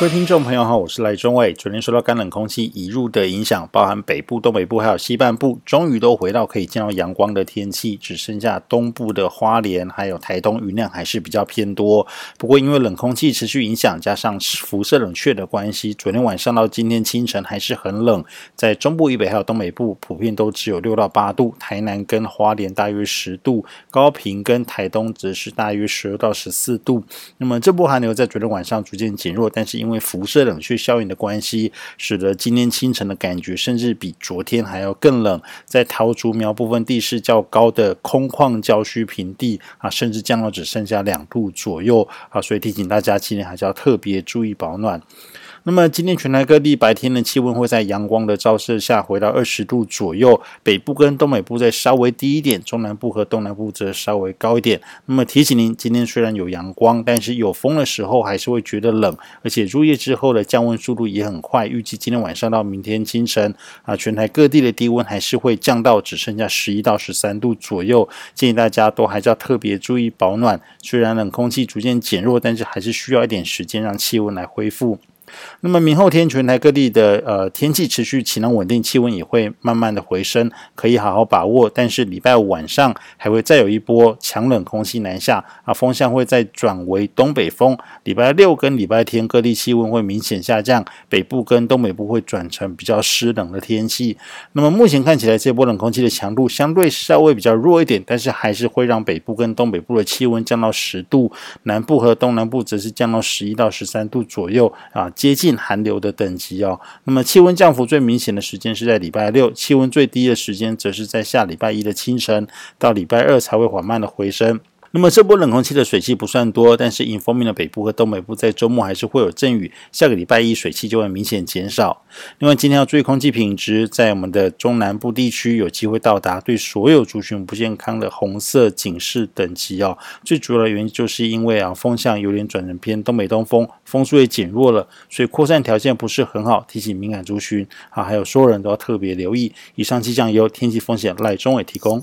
各位听众朋友好，我是赖中伟。昨天受到干冷空气移入的影响，包含北部、东北部还有西半部，终于都回到可以见到阳光的天气，只剩下东部的花莲还有台东云量还是比较偏多。不过因为冷空气持续影响，加上辐射冷却的关系，昨天晚上到今天清晨还是很冷。在中部以北还有东北部，普遍都只有六到八度，台南跟花莲大约十度，高屏跟台东则是大约十二到十四度。那么这波寒流在昨天晚上逐渐减弱，但是因为辐射冷却效应的关系，使得今天清晨的感觉甚至比昨天还要更冷。在桃竹苗部分地势较高的空旷郊区平地啊，甚至降到只剩下两度左右啊，所以提醒大家今天还是要特别注意保暖。那么今天全台各地白天的气温会在阳光的照射下回到二十度左右，北部跟东北部再稍微低一点，中南部和东南部则稍微高一点。那么提醒您，今天虽然有阳光，但是有风的时候还是会觉得冷，而且入夜之后的降温速度也很快。预计今天晚上到明天清晨啊，全台各地的低温还是会降到只剩下十一到十三度左右。建议大家都还是要特别注意保暖。虽然冷空气逐渐减弱，但是还是需要一点时间让气温来恢复。那么明后天全台各地的呃天气持续晴朗稳定，气温也会慢慢的回升，可以好好把握。但是礼拜五晚上还会再有一波强冷空气南下啊，风向会再转为东北风。礼拜六跟礼拜天各地气温会明显下降，北部跟东北部会转成比较湿冷的天气。那么目前看起来这波冷空气的强度相对稍微比较弱一点，但是还是会让北部跟东北部的气温降到十度，南部和东南部则是降到十一到十三度左右啊。接近寒流的等级哦，那么气温降幅最明显的时间是在礼拜六，气温最低的时间则是在下礼拜一的清晨，到礼拜二才会缓慢的回升。那么这波冷空气的水汽不算多，但是迎风面的北部和东北部在周末还是会有阵雨。下个礼拜一水汽就会明显减少。另外，今天要注意空气品质，在我们的中南部地区有机会到达对所有族群不健康的红色警示等级哦。最主要的原因就是因为啊风向有点转成偏东北东风，风速也减弱了，所以扩散条件不是很好。提醒敏感族群啊，还有所有人都要特别留意。以上气象由天气风险赖中伟提供。